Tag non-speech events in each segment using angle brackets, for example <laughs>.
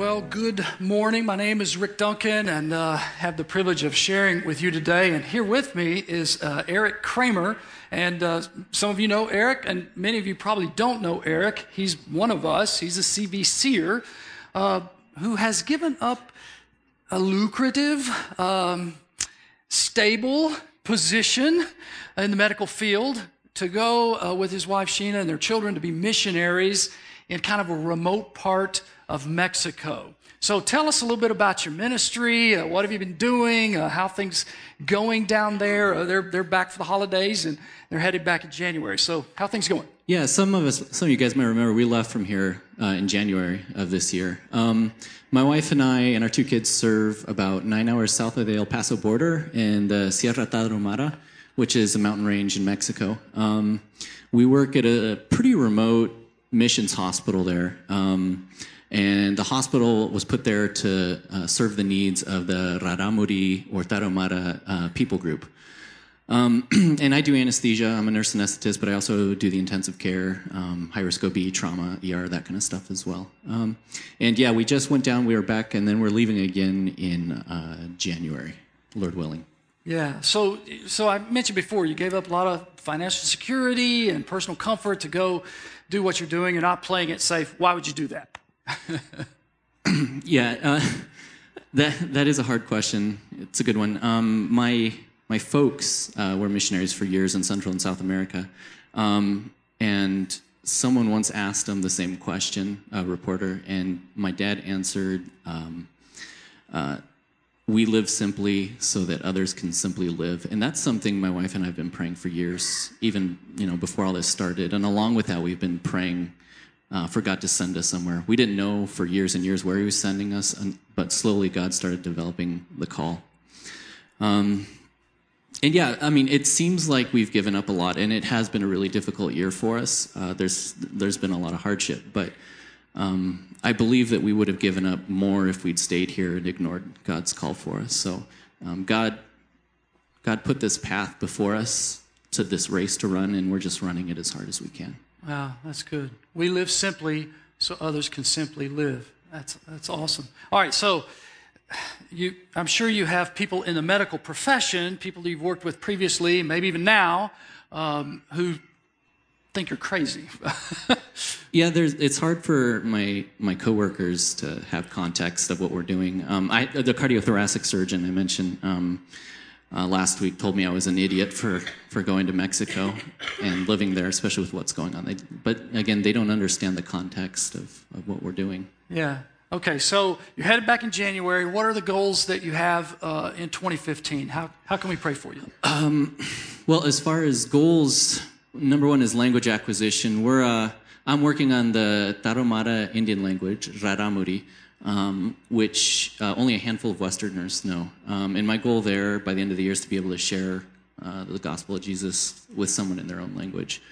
Well, good morning. My name is Rick Duncan, and uh, have the privilege of sharing with you today. And here with me is uh, Eric Kramer. And uh, some of you know Eric, and many of you probably don't know Eric. He's one of us. He's a CVCer uh, who has given up a lucrative, um, stable position in the medical field to go uh, with his wife Sheena and their children to be missionaries in kind of a remote part of Mexico. So tell us a little bit about your ministry. Uh, what have you been doing? Uh, how things going down there? Uh, they're they're back for the holidays and they're headed back in January. So how things going? Yeah, some of us, some of you guys might remember, we left from here uh, in January of this year. Um, my wife and I and our two kids serve about nine hours south of the El Paso border in the Sierra Tarahumara, which is a mountain range in Mexico. Um, we work at a pretty remote missions hospital there. Um, and the hospital was put there to uh, serve the needs of the Raramuri or Tarahumara uh, people group. Um, <clears throat> and I do anesthesia. I'm a nurse anesthetist, but I also do the intensive care, um, high risk OB, trauma, ER, that kind of stuff as well. Um, and yeah, we just went down. We were back, and then we're leaving again in uh, January, Lord willing. Yeah. So, so I mentioned before, you gave up a lot of financial security and personal comfort to go do what you're doing. You're not playing it safe. Why would you do that? <coughs> yeah, uh, that that is a hard question. It's a good one. Um, my my folks uh, were missionaries for years in Central and South America, um, and someone once asked them the same question, a reporter, and my dad answered. Um, uh, we live simply so that others can simply live and that's something my wife and i've been praying for years even you know before all this started and along with that we've been praying uh, for God to send us somewhere. We didn't know for years and years where He was sending us, and, but slowly God started developing the call. Um, and yeah, I mean, it seems like we've given up a lot, and it has been a really difficult year for us. Uh, there's there's been a lot of hardship, but um, I believe that we would have given up more if we'd stayed here and ignored God's call for us. So um, God God put this path before us to this race to run, and we're just running it as hard as we can. Wow, that's good. We live simply so others can simply live. That's, that's awesome. All right, so you, I'm sure you have people in the medical profession, people you've worked with previously, maybe even now, um, who think you're crazy. <laughs> yeah, there's, it's hard for my, my coworkers to have context of what we're doing. Um, I, the cardiothoracic surgeon I mentioned, um, uh, last week told me I was an idiot for, for going to Mexico and living there, especially with what's going on. They, but again, they don't understand the context of, of what we're doing. Yeah. Okay, so you're headed back in January. What are the goals that you have uh, in 2015? How, how can we pray for you? Um, well, as far as goals, number one is language acquisition. We're, uh, I'm working on the Tarahumara Indian language, Raramuri um, which uh, only a handful of Westerners know. Um, and my goal there by the end of the year is to be able to share uh, the gospel of Jesus with someone in their own language.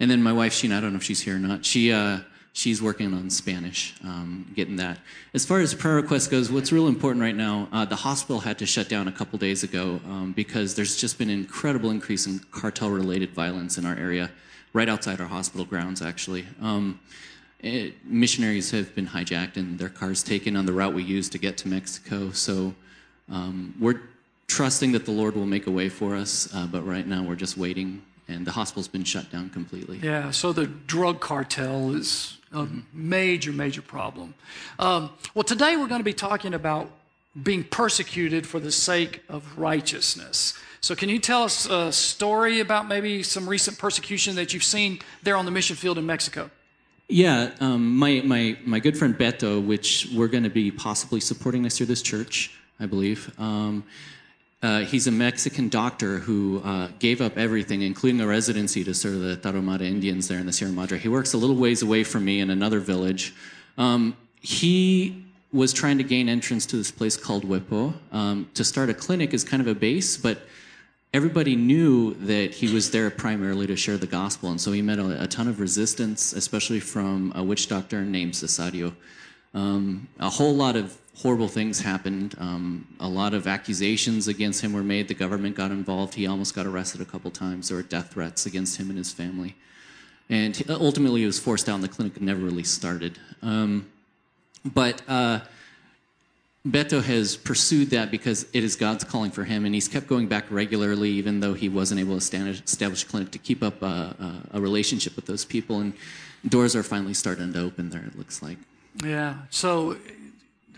And then my wife, Sheena, I don't know if she's here or not, she, uh, she's working on Spanish, um, getting that. As far as prayer requests goes, what's real important right now, uh, the hospital had to shut down a couple days ago um, because there's just been an incredible increase in cartel-related violence in our area, right outside our hospital grounds, actually. It, missionaries have been hijacked and their cars taken on the route we use to get to Mexico. So um, we're trusting that the Lord will make a way for us, uh, but right now we're just waiting, and the hospital's been shut down completely. Yeah, so the drug cartel is a major, major problem. Um, well, today we're going to be talking about being persecuted for the sake of righteousness. So, can you tell us a story about maybe some recent persecution that you've seen there on the mission field in Mexico? Yeah, um, my, my, my good friend Beto, which we're going to be possibly supporting next year, this church, I believe. Um, uh, he's a Mexican doctor who uh, gave up everything, including a residency, to serve the Tarahumara Indians there in the Sierra Madre. He works a little ways away from me in another village. Um, he was trying to gain entrance to this place called Huepo. Um, to start a clinic is kind of a base, but everybody knew that he was there primarily to share the gospel, and so he met a, a ton of resistance, especially from a witch doctor named Cesario. Um, a whole lot of horrible things happened. Um, a lot of accusations against him were made. The government got involved. He almost got arrested a couple times. There were death threats against him and his family. And ultimately, he was forced out, and the clinic never really started. Um, But uh, Beto has pursued that because it is God's calling for him, and he's kept going back regularly, even though he wasn't able to establish a clinic to keep up a, a, a relationship with those people. And doors are finally starting to open there, it looks like. Yeah. So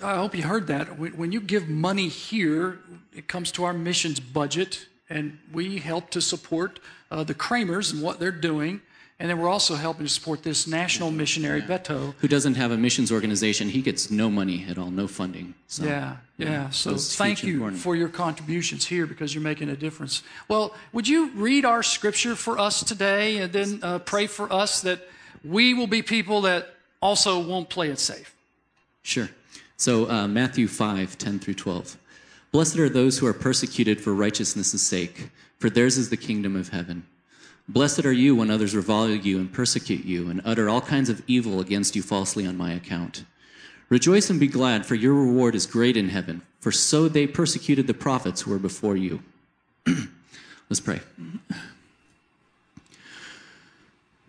I hope you heard that. When you give money here, it comes to our missions budget, and we help to support uh, the Kramers and what they're doing. And then we're also helping to support this national missionary, yeah. Beto. Who doesn't have a missions organization. He gets no money at all, no funding. So, yeah, yeah. yeah. So thank you important. for your contributions here because you're making a difference. Well, would you read our scripture for us today and then uh, pray for us that we will be people that also won't play it safe? Sure. So, uh, Matthew 5 10 through 12. Blessed are those who are persecuted for righteousness' sake, for theirs is the kingdom of heaven. Blessed are you when others revile you and persecute you and utter all kinds of evil against you falsely on my account. Rejoice and be glad, for your reward is great in heaven, for so they persecuted the prophets who were before you. <clears throat> Let's pray.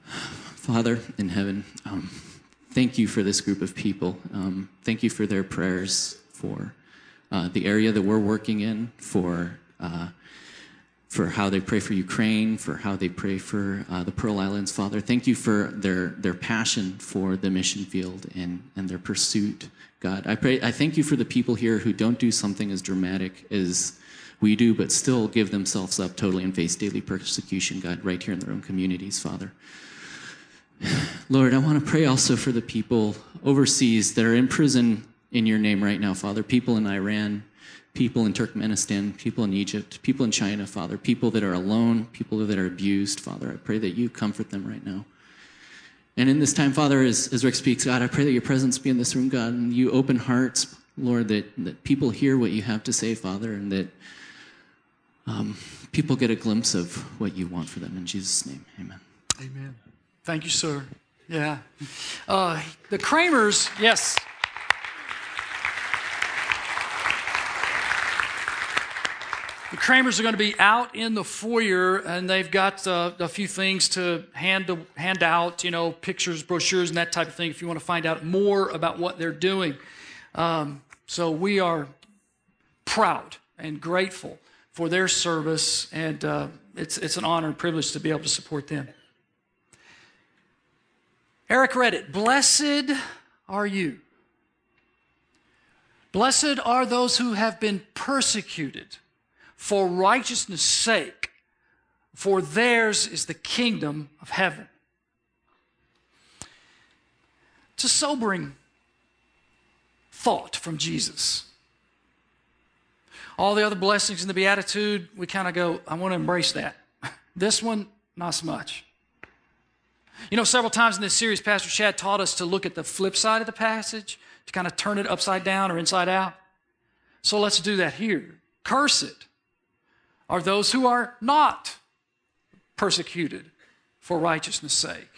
Father in heaven, um, thank you for this group of people. Um, thank you for their prayers for uh, the area that we're working in, for uh, for how they pray for Ukraine, for how they pray for uh, the Pearl Islands, Father. Thank you for their their passion for the mission field and and their pursuit, God. I pray. I thank you for the people here who don't do something as dramatic as we do, but still give themselves up totally and face daily persecution, God, right here in their own communities, Father. <sighs> Lord, I want to pray also for the people overseas that are in prison in your name right now, Father. People in Iran, people in Turkmenistan, people in Egypt, people in China, Father. People that are alone, people that are abused, Father. I pray that you comfort them right now. And in this time, Father, as, as Rick speaks, God, I pray that your presence be in this room, God, and you open hearts, Lord, that, that people hear what you have to say, Father, and that um, people get a glimpse of what you want for them. In Jesus' name, amen. Amen. Thank you, sir. Yeah. Uh, the Kramers, yes. The Kramers are going to be out in the foyer, and they've got uh, a few things to hand, to hand out, you know, pictures, brochures, and that type of thing if you want to find out more about what they're doing. Um, so we are proud and grateful for their service, and uh, it's, it's an honor and privilege to be able to support them. Eric read it. Blessed are you. Blessed are those who have been persecuted for righteousness' sake, for theirs is the kingdom of heaven. It's a sobering thought from Jesus. All the other blessings in the Beatitude, we kind of go, I want to embrace that. <laughs> This one, not so much. You know, several times in this series, Pastor Chad taught us to look at the flip side of the passage, to kind of turn it upside down or inside out. So let's do that here. Cursed are those who are not persecuted for righteousness' sake,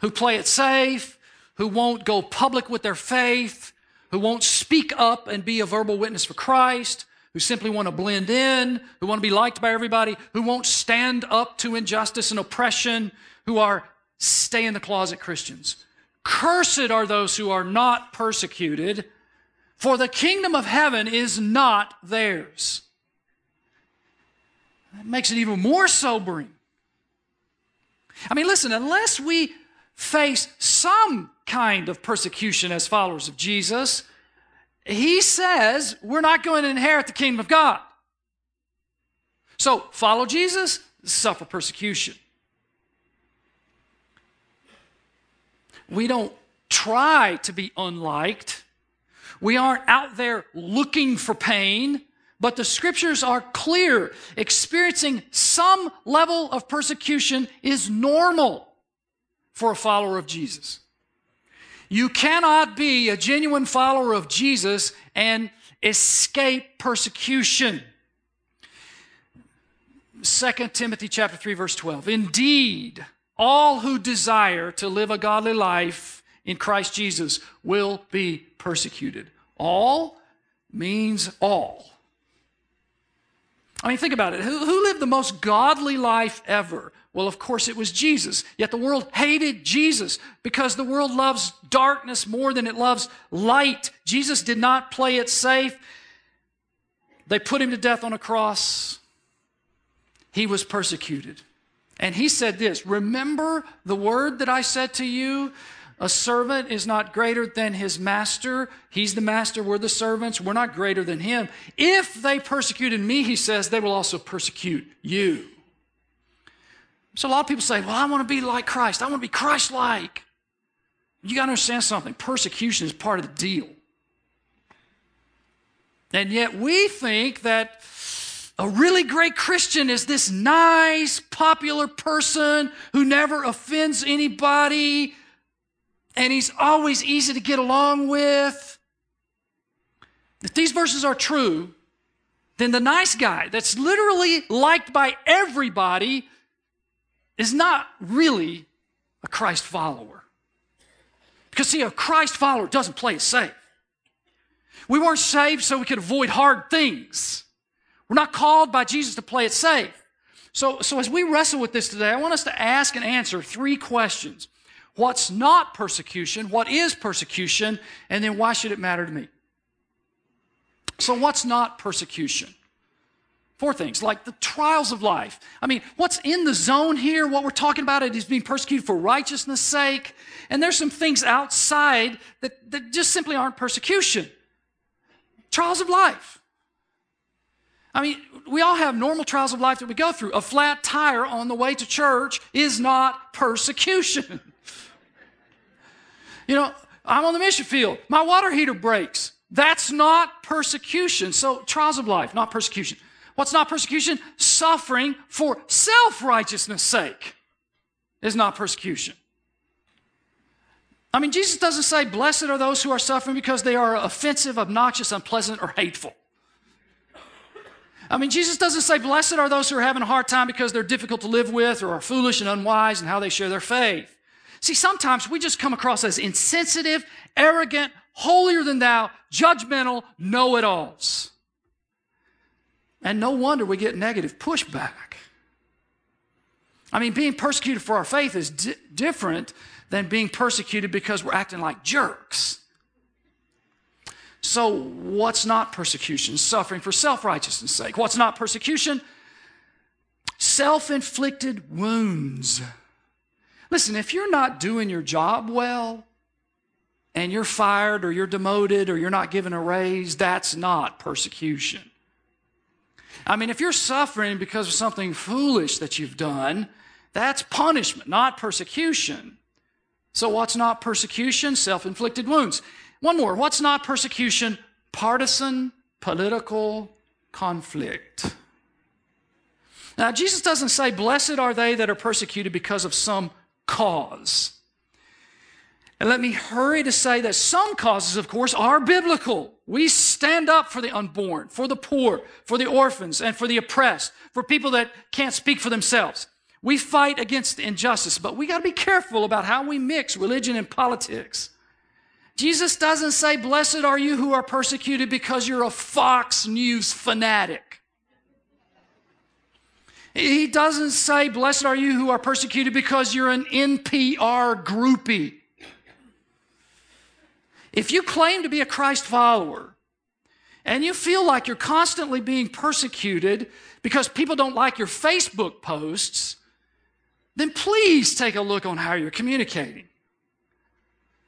who play it safe, who won't go public with their faith, who won't speak up and be a verbal witness for Christ, who simply want to blend in, who want to be liked by everybody, who won't stand up to injustice and oppression, who are stay in the closet Christians. Cursed are those who are not persecuted, for the kingdom of heaven is not theirs. That makes it even more sobering. I mean, listen, unless we face some kind of persecution as followers of Jesus, he says we're not going to inherit the kingdom of God. So, follow Jesus, suffer persecution. We don't try to be unliked. We aren't out there looking for pain, but the scriptures are clear. Experiencing some level of persecution is normal for a follower of Jesus. You cannot be a genuine follower of Jesus and escape persecution. 2 Timothy chapter 3 verse 12. Indeed, all who desire to live a godly life in Christ Jesus will be persecuted. All means all. I mean, think about it. Who, who lived the most godly life ever? Well, of course, it was Jesus. Yet the world hated Jesus because the world loves darkness more than it loves light. Jesus did not play it safe. They put him to death on a cross. He was persecuted. And he said this Remember the word that I said to you? A servant is not greater than his master. He's the master, we're the servants. We're not greater than him. If they persecuted me, he says, they will also persecute you. So a lot of people say, Well, I want to be like Christ. I want to be Christ like. You got to understand something persecution is part of the deal. And yet we think that a really great Christian is this nice, popular person who never offends anybody and he's always easy to get along with. If these verses are true, then the nice guy that's literally liked by everybody is not really a Christ follower. Because, see, a Christ follower doesn't play it safe. We weren't saved so we could avoid hard things. We're not called by Jesus to play it safe. So, so as we wrestle with this today, I want us to ask and answer three questions. What's not persecution? What is persecution? And then why should it matter to me? So, what's not persecution? Four things, like the trials of life. I mean, what's in the zone here, what we're talking about, it is being persecuted for righteousness' sake. And there's some things outside that, that just simply aren't persecution. Trials of life. I mean, we all have normal trials of life that we go through. A flat tire on the way to church is not persecution. <laughs> you know, I'm on the mission field, my water heater breaks. That's not persecution. So, trials of life, not persecution. What's not persecution? Suffering for self righteousness' sake is not persecution. I mean, Jesus doesn't say, Blessed are those who are suffering because they are offensive, obnoxious, unpleasant, or hateful. I mean, Jesus doesn't say, Blessed are those who are having a hard time because they're difficult to live with or are foolish and unwise in how they share their faith. See, sometimes we just come across as insensitive, arrogant, holier than thou, judgmental know it alls. And no wonder we get negative pushback. I mean, being persecuted for our faith is di- different than being persecuted because we're acting like jerks. So, what's not persecution? Suffering for self righteousness' sake. What's not persecution? Self inflicted wounds. Listen, if you're not doing your job well and you're fired or you're demoted or you're not given a raise, that's not persecution. I mean, if you're suffering because of something foolish that you've done, that's punishment, not persecution. So, what's not persecution? Self inflicted wounds. One more. What's not persecution? Partisan political conflict. Now, Jesus doesn't say, Blessed are they that are persecuted because of some cause. And let me hurry to say that some causes, of course, are biblical. We stand up for the unborn, for the poor, for the orphans, and for the oppressed, for people that can't speak for themselves. We fight against injustice, but we got to be careful about how we mix religion and politics. Jesus doesn't say, Blessed are you who are persecuted because you're a Fox News fanatic. He doesn't say, Blessed are you who are persecuted because you're an NPR groupie. If you claim to be a Christ follower and you feel like you're constantly being persecuted because people don't like your Facebook posts, then please take a look on how you're communicating.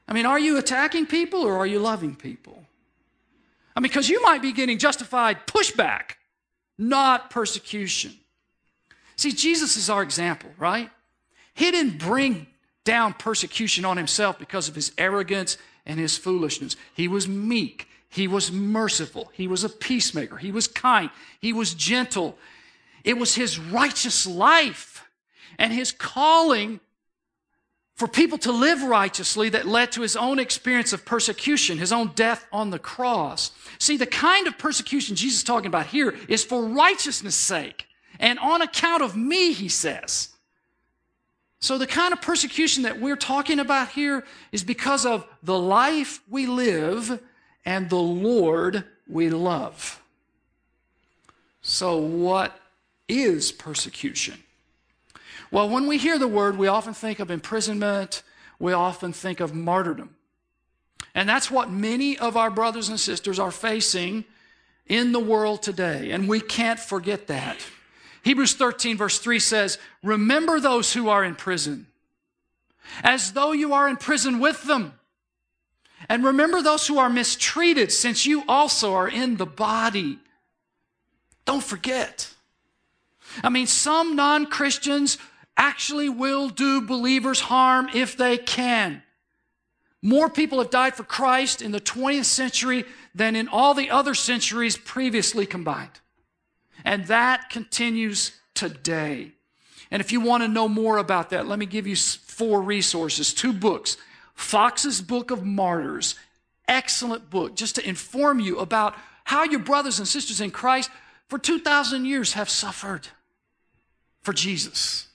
I mean, are you attacking people or are you loving people? I mean, because you might be getting justified pushback, not persecution. See, Jesus is our example, right? He didn't bring down persecution on himself because of his arrogance and his foolishness. He was meek. He was merciful. He was a peacemaker. He was kind. He was gentle. It was his righteous life and his calling for people to live righteously that led to his own experience of persecution, his own death on the cross. See, the kind of persecution Jesus is talking about here is for righteousness' sake and on account of me, he says. So, the kind of persecution that we're talking about here is because of the life we live and the Lord we love. So, what is persecution? Well, when we hear the word, we often think of imprisonment, we often think of martyrdom. And that's what many of our brothers and sisters are facing in the world today. And we can't forget that. Hebrews 13, verse 3 says, Remember those who are in prison, as though you are in prison with them. And remember those who are mistreated, since you also are in the body. Don't forget. I mean, some non Christians actually will do believers harm if they can. More people have died for Christ in the 20th century than in all the other centuries previously combined. And that continues today. And if you want to know more about that, let me give you four resources, two books. Fox's Book of Martyrs, excellent book, just to inform you about how your brothers and sisters in Christ for 2,000 years have suffered for Jesus.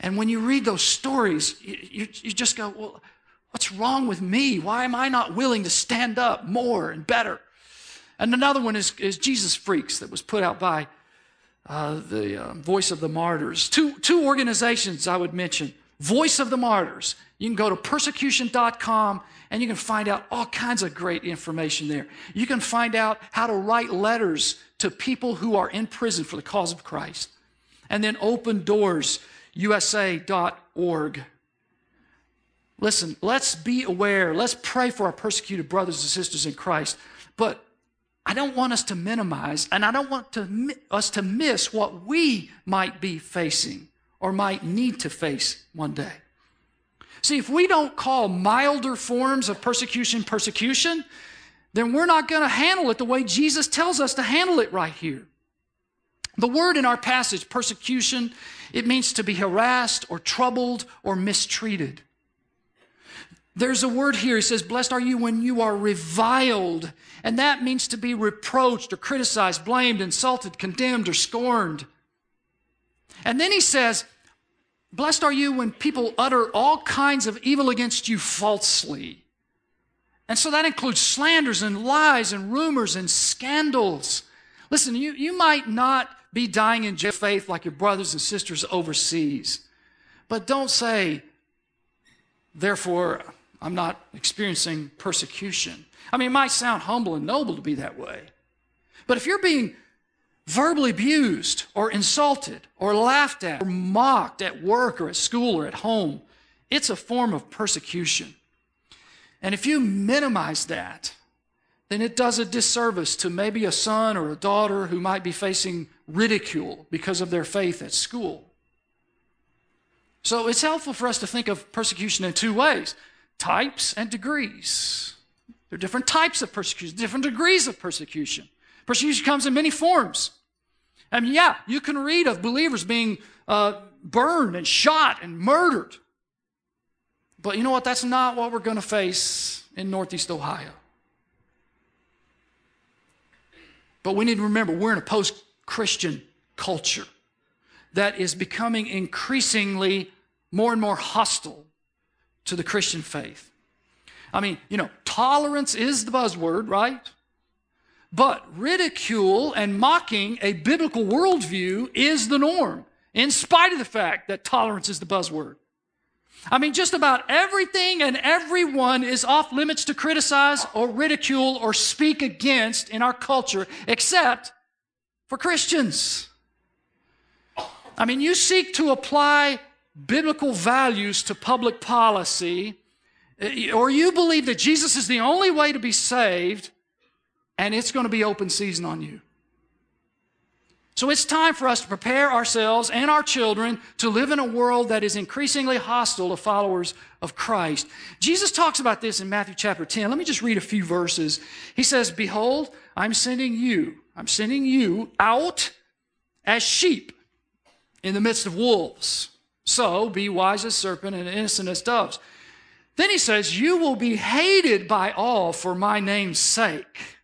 And when you read those stories, you, you, you just go, well, What's wrong with me? Why am I not willing to stand up more and better? And another one is, is Jesus Freaks that was put out by uh, the uh, Voice of the Martyrs. Two, two organizations I would mention Voice of the Martyrs. You can go to persecution.com and you can find out all kinds of great information there. You can find out how to write letters to people who are in prison for the cause of Christ. And then Open Doors, USA.org. Listen, let's be aware. Let's pray for our persecuted brothers and sisters in Christ. But I don't want us to minimize, and I don't want to, us to miss what we might be facing or might need to face one day. See, if we don't call milder forms of persecution persecution, then we're not going to handle it the way Jesus tells us to handle it right here. The word in our passage, persecution, it means to be harassed or troubled or mistreated. There's a word here. He says, Blessed are you when you are reviled. And that means to be reproached or criticized, blamed, insulted, condemned, or scorned. And then he says, Blessed are you when people utter all kinds of evil against you falsely. And so that includes slanders and lies and rumors and scandals. Listen, you, you might not be dying in faith like your brothers and sisters overseas, but don't say, therefore, I'm not experiencing persecution. I mean, it might sound humble and noble to be that way. But if you're being verbally abused or insulted or laughed at or mocked at work or at school or at home, it's a form of persecution. And if you minimize that, then it does a disservice to maybe a son or a daughter who might be facing ridicule because of their faith at school. So it's helpful for us to think of persecution in two ways types and degrees. There are different types of persecution, different degrees of persecution. Persecution comes in many forms. I mean, yeah, you can read of believers being uh, burned and shot and murdered. But you know what? That's not what we're going to face in Northeast Ohio. But we need to remember we're in a post Christian culture that is becoming increasingly more and more hostile to the Christian faith. I mean, you know, tolerance is the buzzword, right? But ridicule and mocking a biblical worldview is the norm, in spite of the fact that tolerance is the buzzword. I mean, just about everything and everyone is off limits to criticize or ridicule or speak against in our culture, except for Christians. I mean, you seek to apply biblical values to public policy, eh, or you believe that Jesus is the only way to be saved, and it's going to be open season on you. So it's time for us to prepare ourselves and our children to live in a world that is increasingly hostile to followers of Christ. Jesus talks about this in Matthew chapter 10. Let me just read a few verses. He says, Behold, I'm sending you, I'm sending you out as sheep in the midst of wolves. So be wise as serpent and innocent as doves. Then he says, You will be hated by all for my name's sake.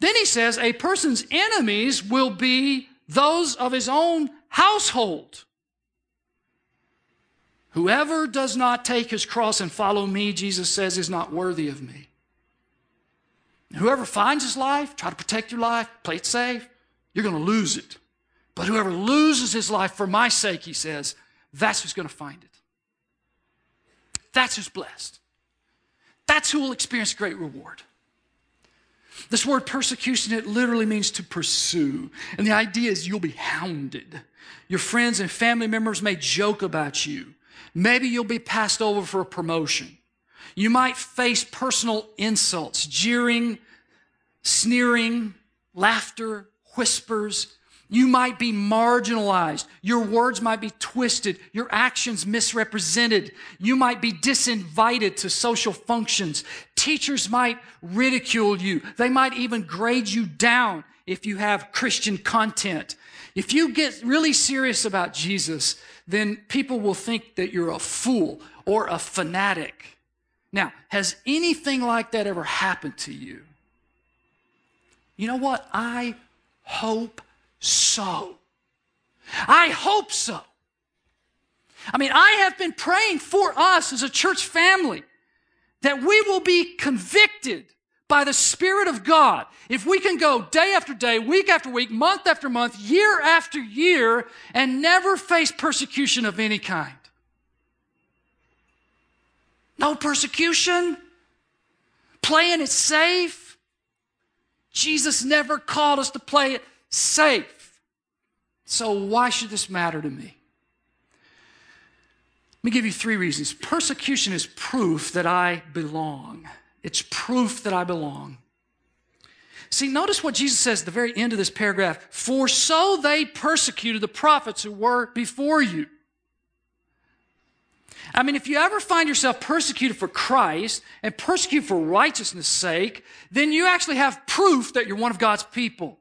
Then he says, A person's enemies will be those of his own household. Whoever does not take his cross and follow me, Jesus says, is not worthy of me. Whoever finds his life, try to protect your life, play it safe, you're going to lose it. But whoever loses his life for my sake, he says, that's who's going to find it. That's who's blessed. That's who will experience great reward. This word persecution, it literally means to pursue. And the idea is you'll be hounded. Your friends and family members may joke about you. Maybe you'll be passed over for a promotion. You might face personal insults, jeering, sneering, laughter, whispers. You might be marginalized. Your words might be twisted. Your actions misrepresented. You might be disinvited to social functions. Teachers might ridicule you. They might even grade you down if you have Christian content. If you get really serious about Jesus, then people will think that you're a fool or a fanatic. Now, has anything like that ever happened to you? You know what? I hope so. I hope so. I mean, I have been praying for us as a church family that we will be convicted by the Spirit of God. If we can go day after day, week after week, month after month, year after year, and never face persecution of any kind. No persecution. Playing it safe. Jesus never called us to play it safe. So, why should this matter to me? Let me give you three reasons. Persecution is proof that I belong. It's proof that I belong. See, notice what Jesus says at the very end of this paragraph. For so they persecuted the prophets who were before you. I mean, if you ever find yourself persecuted for Christ and persecuted for righteousness' sake, then you actually have proof that you're one of God's people.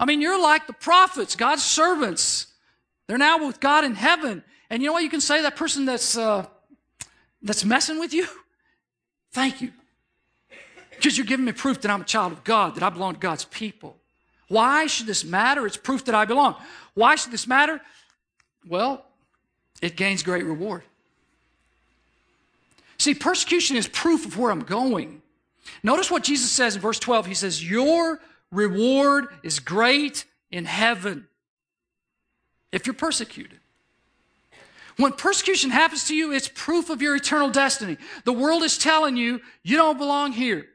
I mean, you're like the prophets, God's servants. They're now with God in heaven. And you know what you can say that person that's uh, that's messing with you? <laughs> Thank you. Because you're giving me proof that I'm a child of God, that I belong to God's people. Why should this matter? It's proof that I belong. Why should this matter? Well, it gains great reward. See, persecution is proof of where I'm going. Notice what Jesus says in verse 12. He says, Your reward is great in heaven if you're persecuted. When persecution happens to you, it's proof of your eternal destiny. The world is telling you, you don't belong here.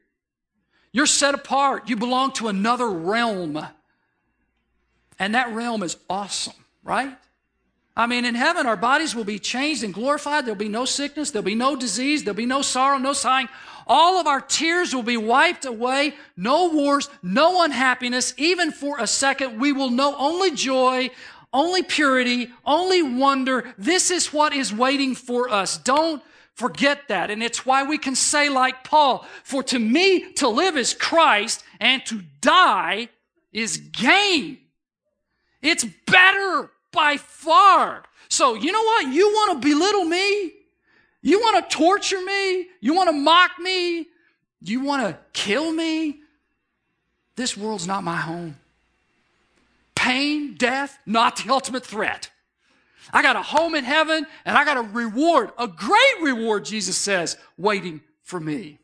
You're set apart. You belong to another realm. And that realm is awesome, right? I mean, in heaven, our bodies will be changed and glorified. There'll be no sickness. There'll be no disease. There'll be no sorrow, no sighing. All of our tears will be wiped away. No wars, no unhappiness. Even for a second, we will know only joy, only purity, only wonder. This is what is waiting for us. Don't forget that. And it's why we can say, like Paul, for to me to live is Christ and to die is gain. It's better by far. So, you know what? You want to belittle me? You want to torture me? You want to mock me? You want to kill me? This world's not my home. Pain, death, not the ultimate threat. I got a home in heaven and I got a reward, a great reward, Jesus says, waiting for me.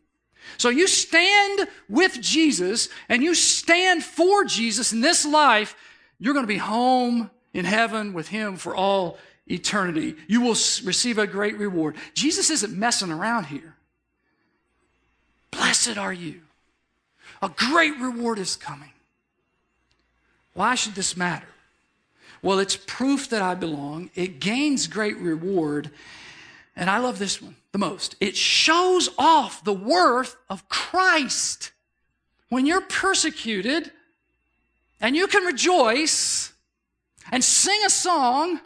So you stand with Jesus and you stand for Jesus in this life, you're going to be home in heaven with him for all eternity. You will receive a great reward. Jesus isn't messing around here. Blessed are you. A great reward is coming. Why should this matter? Well, it's proof that I belong. It gains great reward. And I love this one the most. It shows off the worth of Christ. When you're persecuted and you can rejoice, and sing a song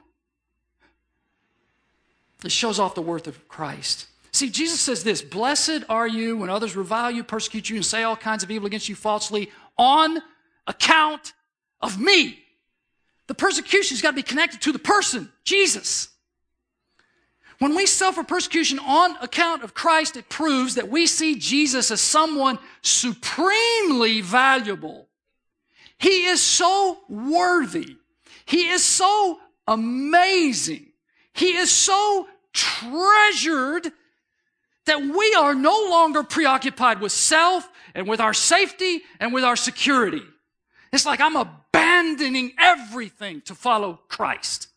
that shows off the worth of Christ. See, Jesus says this Blessed are you when others revile you, persecute you, and say all kinds of evil against you falsely on account of me. The persecution's got to be connected to the person, Jesus. When we suffer persecution on account of Christ, it proves that we see Jesus as someone supremely valuable. He is so worthy he is so amazing. He is so treasured that we are no longer preoccupied with self and with our safety and with our security. It's like I'm abandoning everything to follow Christ.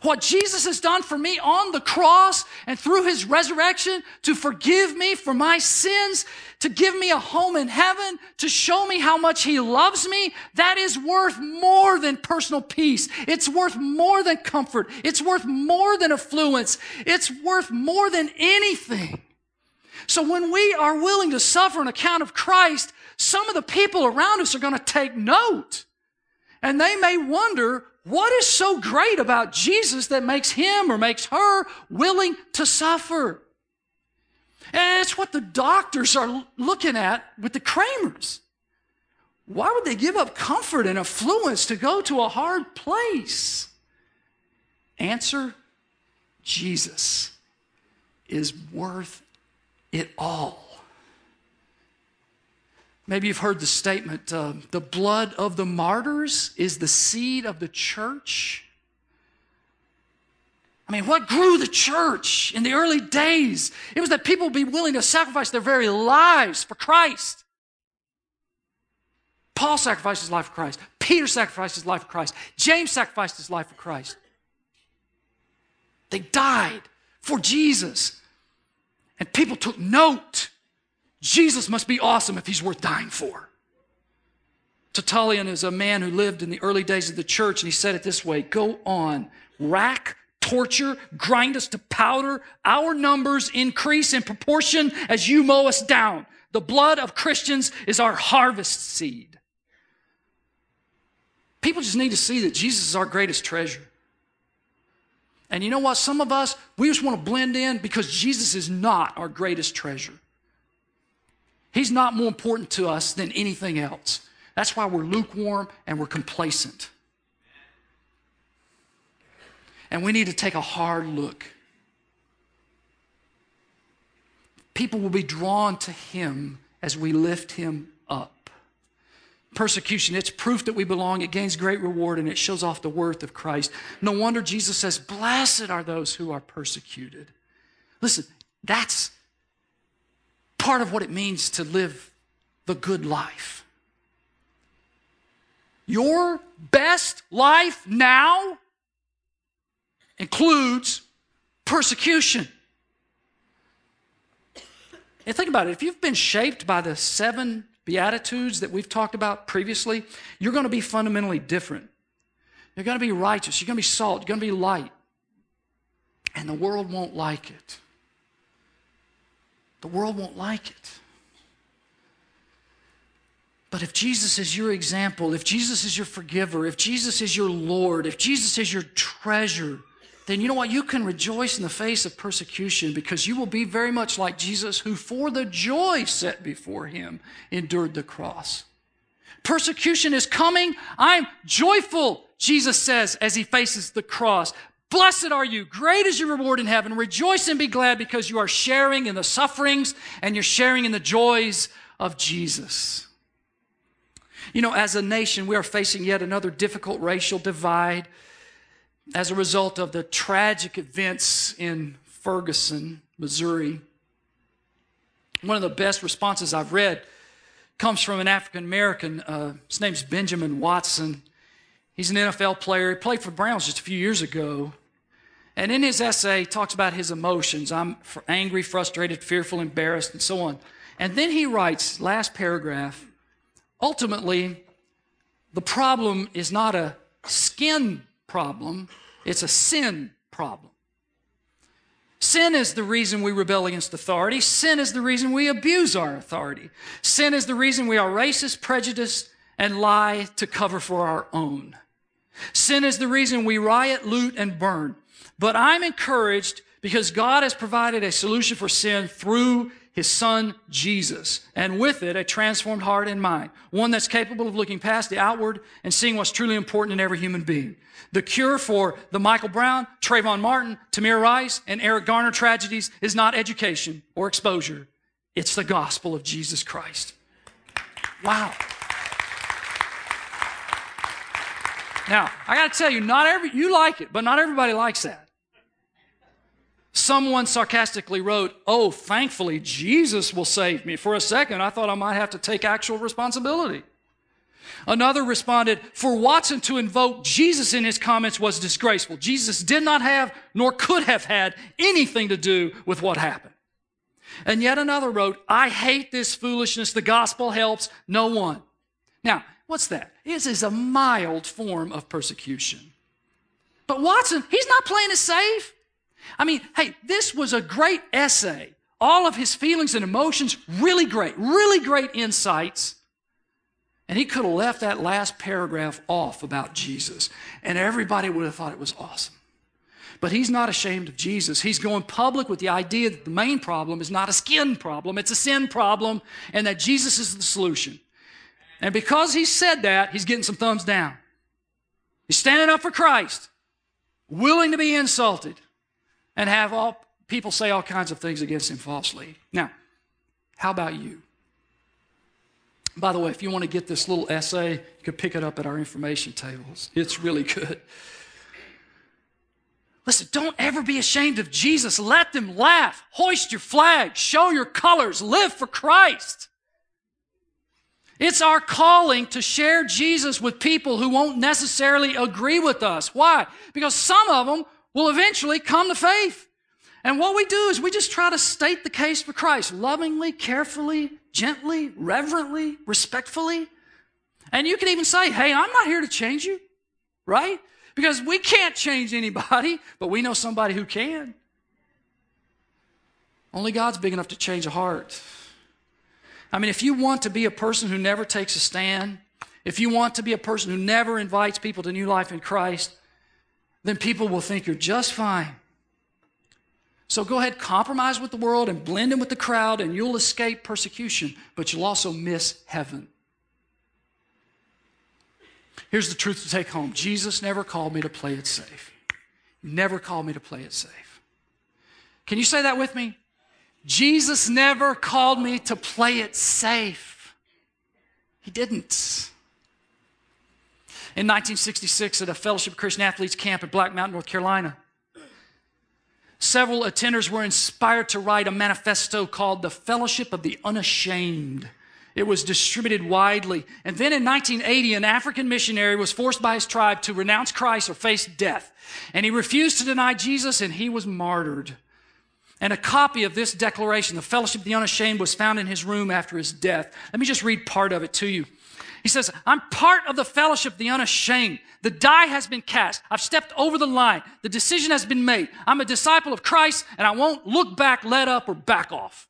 What Jesus has done for me on the cross and through his resurrection to forgive me for my sins, to give me a home in heaven, to show me how much he loves me, that is worth more than personal peace. It's worth more than comfort. It's worth more than affluence. It's worth more than anything. So when we are willing to suffer on account of Christ, some of the people around us are going to take note. And they may wonder, what is so great about Jesus that makes him or makes her willing to suffer? And it's what the doctors are looking at with the Kramers. Why would they give up comfort and affluence to go to a hard place? Answer Jesus is worth it all. Maybe you've heard the statement uh, the blood of the martyrs is the seed of the church. I mean, what grew the church in the early days? It was that people would be willing to sacrifice their very lives for Christ. Paul sacrificed his life for Christ. Peter sacrificed his life for Christ. James sacrificed his life for Christ. They died for Jesus. And people took note. Jesus must be awesome if he's worth dying for. Tertullian is a man who lived in the early days of the church, and he said it this way Go on, rack, torture, grind us to powder. Our numbers increase in proportion as you mow us down. The blood of Christians is our harvest seed. People just need to see that Jesus is our greatest treasure. And you know what? Some of us, we just want to blend in because Jesus is not our greatest treasure. He's not more important to us than anything else. That's why we're lukewarm and we're complacent. And we need to take a hard look. People will be drawn to Him as we lift Him up. Persecution, it's proof that we belong. It gains great reward and it shows off the worth of Christ. No wonder Jesus says, Blessed are those who are persecuted. Listen, that's part of what it means to live the good life. Your best life now includes persecution. And think about it if you've been shaped by the seven Beatitudes that we've talked about previously, you're going to be fundamentally different. You're going to be righteous, you're going to be salt, you're going to be light. And the world won't like it. The world won't like it. But if Jesus is your example, if Jesus is your forgiver, if Jesus is your Lord, if Jesus is your treasure, then you know what? You can rejoice in the face of persecution because you will be very much like Jesus, who for the joy set before him endured the cross. Persecution is coming. I'm joyful, Jesus says as he faces the cross. Blessed are you. Great is your reward in heaven. Rejoice and be glad because you are sharing in the sufferings and you're sharing in the joys of Jesus. You know, as a nation, we are facing yet another difficult racial divide as a result of the tragic events in Ferguson, Missouri. One of the best responses I've read comes from an African American. Uh, his name's Benjamin Watson. He's an NFL player. He played for Browns just a few years ago. And in his essay, he talks about his emotions. I'm angry, frustrated, fearful, embarrassed, and so on. And then he writes, last paragraph, ultimately, the problem is not a skin problem, it's a sin problem. Sin is the reason we rebel against authority. Sin is the reason we abuse our authority. Sin is the reason we are racist, prejudiced, and lie to cover for our own. Sin is the reason we riot, loot, and burn. But I'm encouraged because God has provided a solution for sin through his son Jesus, and with it, a transformed heart and mind, one that's capable of looking past the outward and seeing what's truly important in every human being. The cure for the Michael Brown, Trayvon Martin, Tamir Rice, and Eric Garner tragedies is not education or exposure. It's the gospel of Jesus Christ. Wow. Now, I got to tell you, not every you like it, but not everybody likes that. Someone sarcastically wrote, Oh, thankfully, Jesus will save me. For a second, I thought I might have to take actual responsibility. Another responded, For Watson to invoke Jesus in his comments was disgraceful. Jesus did not have, nor could have had, anything to do with what happened. And yet another wrote, I hate this foolishness. The gospel helps no one. Now, what's that? This is a mild form of persecution. But Watson, he's not playing it safe. I mean, hey, this was a great essay. All of his feelings and emotions, really great, really great insights. And he could have left that last paragraph off about Jesus, and everybody would have thought it was awesome. But he's not ashamed of Jesus. He's going public with the idea that the main problem is not a skin problem, it's a sin problem, and that Jesus is the solution. And because he said that, he's getting some thumbs down. He's standing up for Christ, willing to be insulted, and have all people say all kinds of things against him falsely. Now, how about you? By the way, if you want to get this little essay, you can pick it up at our information tables. It's really good. Listen, don't ever be ashamed of Jesus. Let them laugh. Hoist your flag. Show your colors. Live for Christ. It's our calling to share Jesus with people who won't necessarily agree with us. Why? Because some of them will eventually come to faith. And what we do is we just try to state the case for Christ lovingly, carefully, gently, reverently, respectfully. And you can even say, hey, I'm not here to change you, right? Because we can't change anybody, but we know somebody who can. Only God's big enough to change a heart. I mean, if you want to be a person who never takes a stand, if you want to be a person who never invites people to new life in Christ, then people will think you're just fine. So go ahead, compromise with the world and blend in with the crowd, and you'll escape persecution, but you'll also miss heaven. Here's the truth to take home Jesus never called me to play it safe. Never called me to play it safe. Can you say that with me? Jesus never called me to play it safe. He didn't. In 1966, at a Fellowship of Christian Athletes camp at Black Mountain, North Carolina, several attenders were inspired to write a manifesto called The Fellowship of the Unashamed. It was distributed widely. And then in 1980, an African missionary was forced by his tribe to renounce Christ or face death. And he refused to deny Jesus and he was martyred. And a copy of this declaration, the Fellowship of the Unashamed, was found in his room after his death. Let me just read part of it to you. He says, I'm part of the fellowship, the unashamed. The die has been cast. I've stepped over the line. The decision has been made. I'm a disciple of Christ and I won't look back, let up, or back off.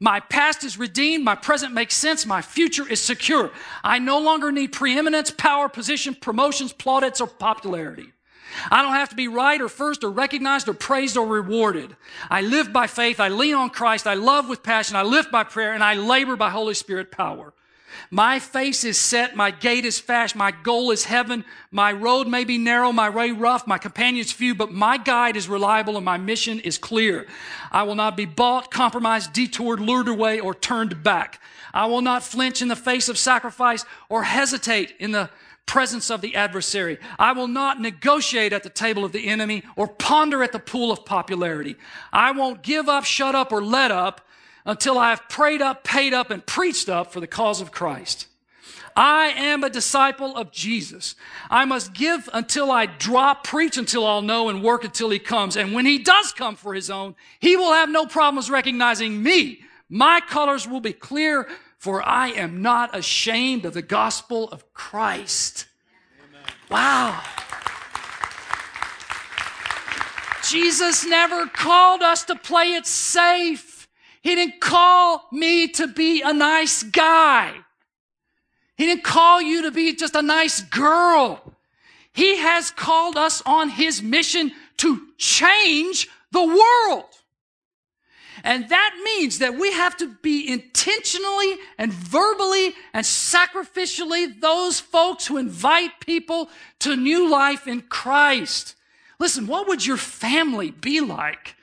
My past is redeemed. My present makes sense. My future is secure. I no longer need preeminence, power, position, promotions, plaudits, or popularity. I don't have to be right or first or recognized or praised or rewarded. I live by faith. I lean on Christ. I love with passion. I live by prayer and I labor by Holy Spirit power. My face is set, my gait is fast, my goal is heaven. My road may be narrow, my way rough, my companions few, but my guide is reliable and my mission is clear. I will not be bought, compromised, detoured, lured away, or turned back. I will not flinch in the face of sacrifice or hesitate in the presence of the adversary. I will not negotiate at the table of the enemy or ponder at the pool of popularity. I won't give up, shut up, or let up until I have prayed up, paid up, and preached up for the cause of Christ. I am a disciple of Jesus. I must give until I drop, preach until I'll know, and work until he comes. And when he does come for his own, he will have no problems recognizing me. My colors will be clear, for I am not ashamed of the gospel of Christ. Amen. Wow. Jesus never called us to play it safe. He didn't call me to be a nice guy. He didn't call you to be just a nice girl. He has called us on his mission to change the world. And that means that we have to be intentionally and verbally and sacrificially those folks who invite people to new life in Christ. Listen, what would your family be like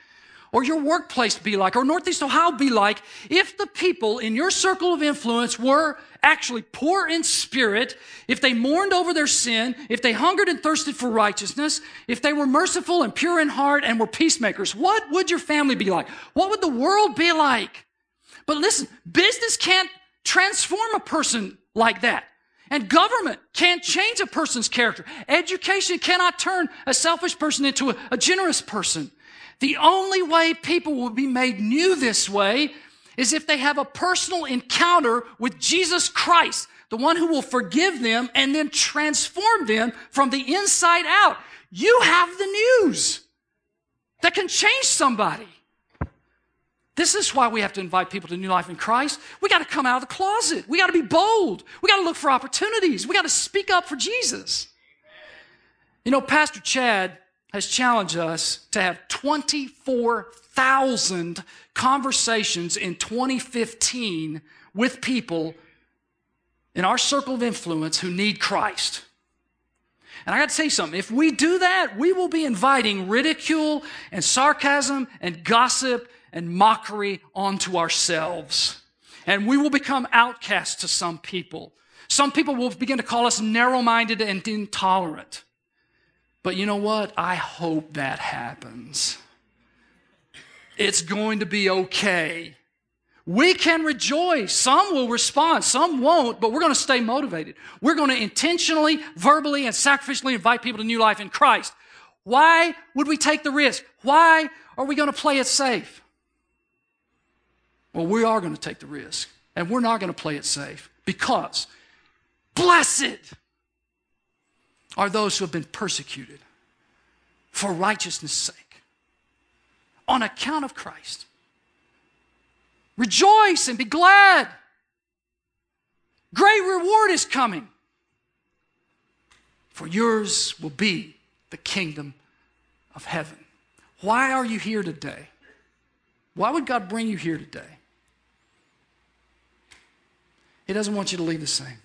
or your workplace be like, or Northeast Ohio be like, if the people in your circle of influence were actually poor in spirit, if they mourned over their sin, if they hungered and thirsted for righteousness, if they were merciful and pure in heart and were peacemakers, what would your family be like? What would the world be like? But listen, business can't transform a person like that. And government can't change a person's character. Education cannot turn a selfish person into a, a generous person. The only way people will be made new this way is if they have a personal encounter with Jesus Christ, the one who will forgive them and then transform them from the inside out. You have the news that can change somebody. This is why we have to invite people to new life in Christ. We got to come out of the closet. We got to be bold. We got to look for opportunities. We got to speak up for Jesus. You know, Pastor Chad has challenged us to have 24,000 conversations in 2015 with people in our circle of influence who need Christ. And I got to tell you something. If we do that, we will be inviting ridicule and sarcasm and gossip and mockery onto ourselves. And we will become outcasts to some people. Some people will begin to call us narrow minded and intolerant. But you know what? I hope that happens. It's going to be okay. We can rejoice. Some will respond, some won't, but we're going to stay motivated. We're going to intentionally, verbally, and sacrificially invite people to new life in Christ. Why would we take the risk? Why are we going to play it safe? Well, we are going to take the risk, and we're not going to play it safe because blessed are those who have been persecuted for righteousness' sake on account of Christ. Rejoice and be glad. Great reward is coming. For yours will be the kingdom of heaven. Why are you here today? Why would God bring you here today? He doesn't want you to leave the same.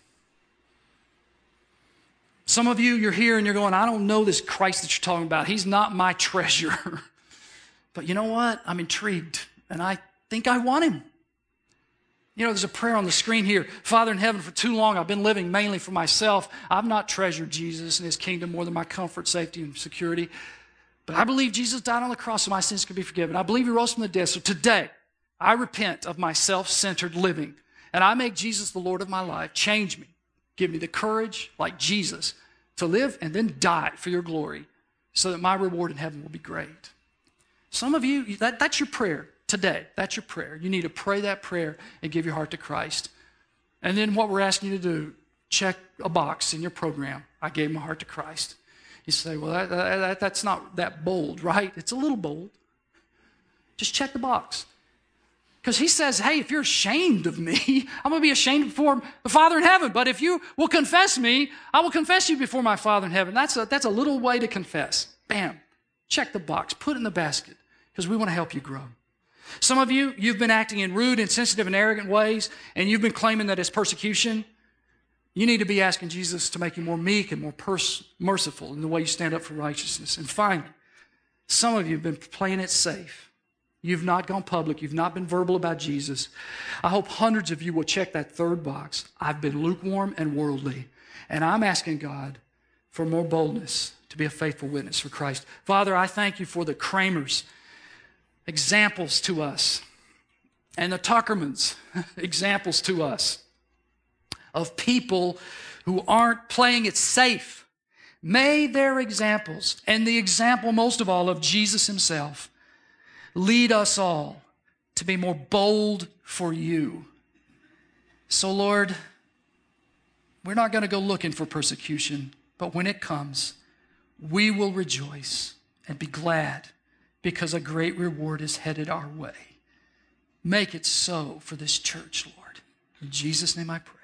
Some of you, you're here and you're going, I don't know this Christ that you're talking about. He's not my <laughs> treasure. but you know what? I'm intrigued and I think I want him. You know, there's a prayer on the screen here. Father in heaven, for too long I've been living mainly for myself. I've not treasured Jesus and his kingdom more than my comfort, safety, and security. But I believe Jesus died on the cross so my sins could be forgiven. I believe he rose from the dead. So today, I repent of my self centered living and I make Jesus the Lord of my life. Change me. Give me the courage, like Jesus, to live and then die for your glory so that my reward in heaven will be great. Some of you, that, that's your prayer today. That's your prayer. You need to pray that prayer and give your heart to Christ. And then what we're asking you to do, check a box in your program. I gave my heart to Christ. You say, well, that, that, that's not that bold, right? It's a little bold. Just check the box. Because he says, hey, if you're ashamed of me, <laughs> I'm going to be ashamed before the Father in heaven. But if you will confess me, I will confess you before my Father in heaven. That's a, that's a little way to confess. Bam. Check the box. Put it in the basket because we want to help you grow. Some of you, you've been acting in rude, insensitive, and arrogant ways, and you've been claiming that it's persecution. You need to be asking Jesus to make you more meek and more pers- merciful in the way you stand up for righteousness. And finally, some of you have been playing it safe. You've not gone public. You've not been verbal about Jesus. I hope hundreds of you will check that third box. I've been lukewarm and worldly. And I'm asking God for more boldness to be a faithful witness for Christ. Father, I thank you for the Kramers examples to us, and the Tuckermans, <laughs> examples to us of people who aren't playing it safe. May their examples, and the example most of all of Jesus himself, lead us all to be more bold for you. So, Lord, we're not going to go looking for persecution, but when it comes, we will rejoice and be glad because a great reward is headed our way. Make it so for this church, Lord. In Jesus' name I pray.